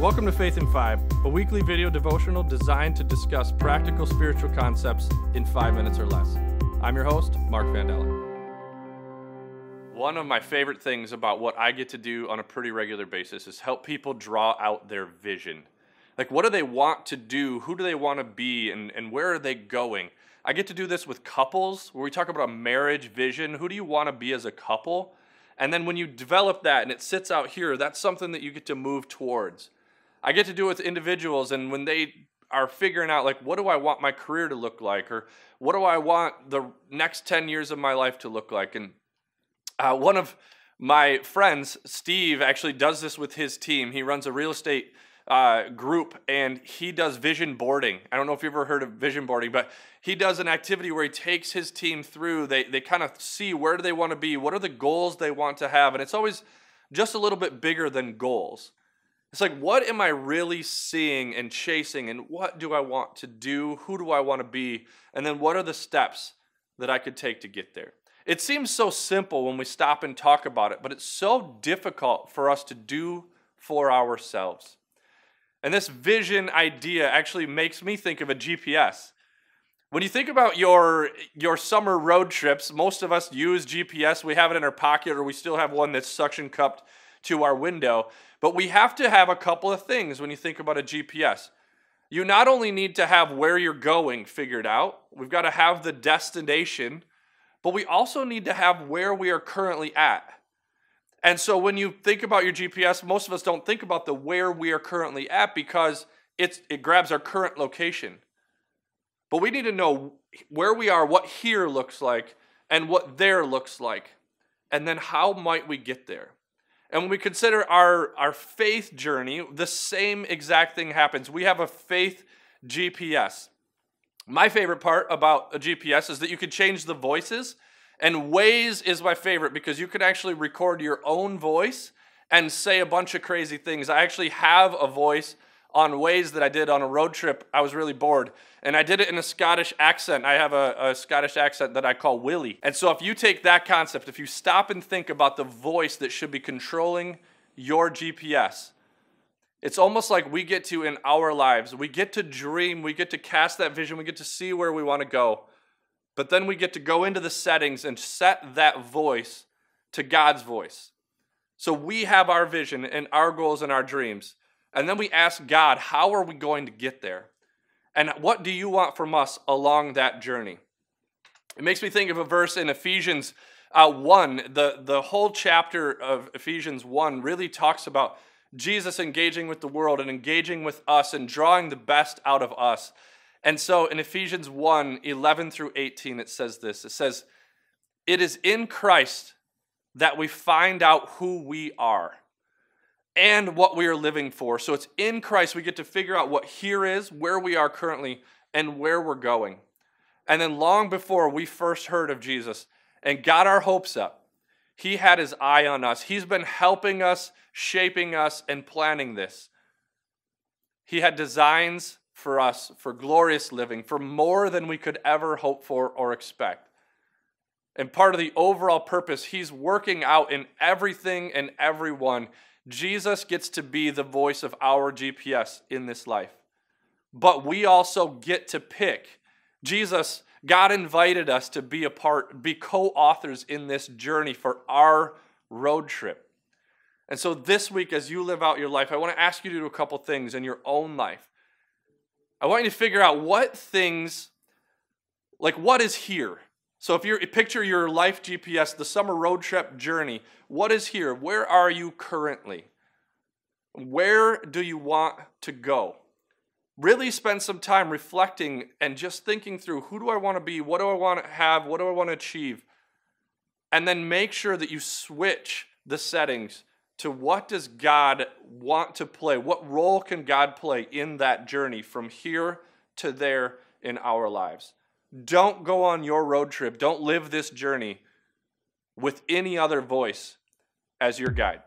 Welcome to Faith in Five, a weekly video devotional designed to discuss practical spiritual concepts in five minutes or less. I'm your host, Mark Vandella. One of my favorite things about what I get to do on a pretty regular basis is help people draw out their vision. Like, what do they want to do? Who do they want to be? And, and where are they going? I get to do this with couples where we talk about a marriage vision. Who do you want to be as a couple? And then when you develop that and it sits out here, that's something that you get to move towards. I get to do it with individuals, and when they are figuring out, like, what do I want my career to look like? Or what do I want the next 10 years of my life to look like? And uh, one of my friends, Steve, actually does this with his team. He runs a real estate uh, group and he does vision boarding. I don't know if you've ever heard of vision boarding, but he does an activity where he takes his team through. They, they kind of see where do they want to be, what are the goals they want to have. And it's always just a little bit bigger than goals. It's like, what am I really seeing and chasing? And what do I want to do? Who do I want to be? And then what are the steps that I could take to get there? It seems so simple when we stop and talk about it, but it's so difficult for us to do for ourselves. And this vision idea actually makes me think of a GPS. When you think about your your summer road trips, most of us use GPS. We have it in our pocket or we still have one that's suction cupped to our window. But we have to have a couple of things when you think about a GPS. You not only need to have where you're going figured out, we've got to have the destination, but we also need to have where we are currently at. And so when you think about your GPS, most of us don't think about the where we are currently at because it's, it grabs our current location. But we need to know where we are, what here looks like, and what there looks like. And then how might we get there? And when we consider our, our faith journey, the same exact thing happens. We have a faith GPS. My favorite part about a GPS is that you can change the voices and Waze is my favorite because you can actually record your own voice and say a bunch of crazy things. I actually have a voice on Waze that I did on a road trip. I was really bored. And I did it in a Scottish accent. I have a, a, Scottish accent that I call Willie. And so if you take that concept, if you stop and think about the voice that should be controlling your GPS, it's almost like we get to in our lives, we get to dream, we get to cast that vision, we get to see where we want to go. But then we get to go into the settings and set that voice to God's voice. So we have our vision and our goals and our dreams. And then we ask God, how are we going to get there? And what do you want from us along that journey? It makes me think of a verse in Ephesians uh, 1. The, the whole chapter of Ephesians 1 really talks about Jesus engaging with the world and engaging with us and drawing the best out of us. And so in Ephesians 1 11 through 18, it says this it says, It is in Christ that we find out who we are and what we are living for. So it's in Christ we get to figure out what here is, where we are currently, and where we're going. And then long before we first heard of Jesus and got our hopes up, he had his eye on us. He's been helping us, shaping us, and planning this. He had designs for us for glorious living, for more than we could ever hope for or expect. And part of the overall purpose He's working out in everything and everyone. Jesus gets to be the voice of our GPS in this life. But we also get to pick. Jesus, God invited us to be a part, be co authors in this journey for our road trip. And so this week, as you live out your life, I want to ask you to do a couple things in your own life. I want you to figure out what things, like what is here. So if you picture your life GPS, the summer road trip journey, what is here? Where are you currently? Where do you want to go? Really spend some time reflecting and just thinking through who do I want to be? What do I want to have? What do I want to achieve? And then make sure that you switch the settings to what does God want to play? What role can God play in that journey from here to there in our lives? Don't go on your road trip. Don't live this journey with any other voice as your guide.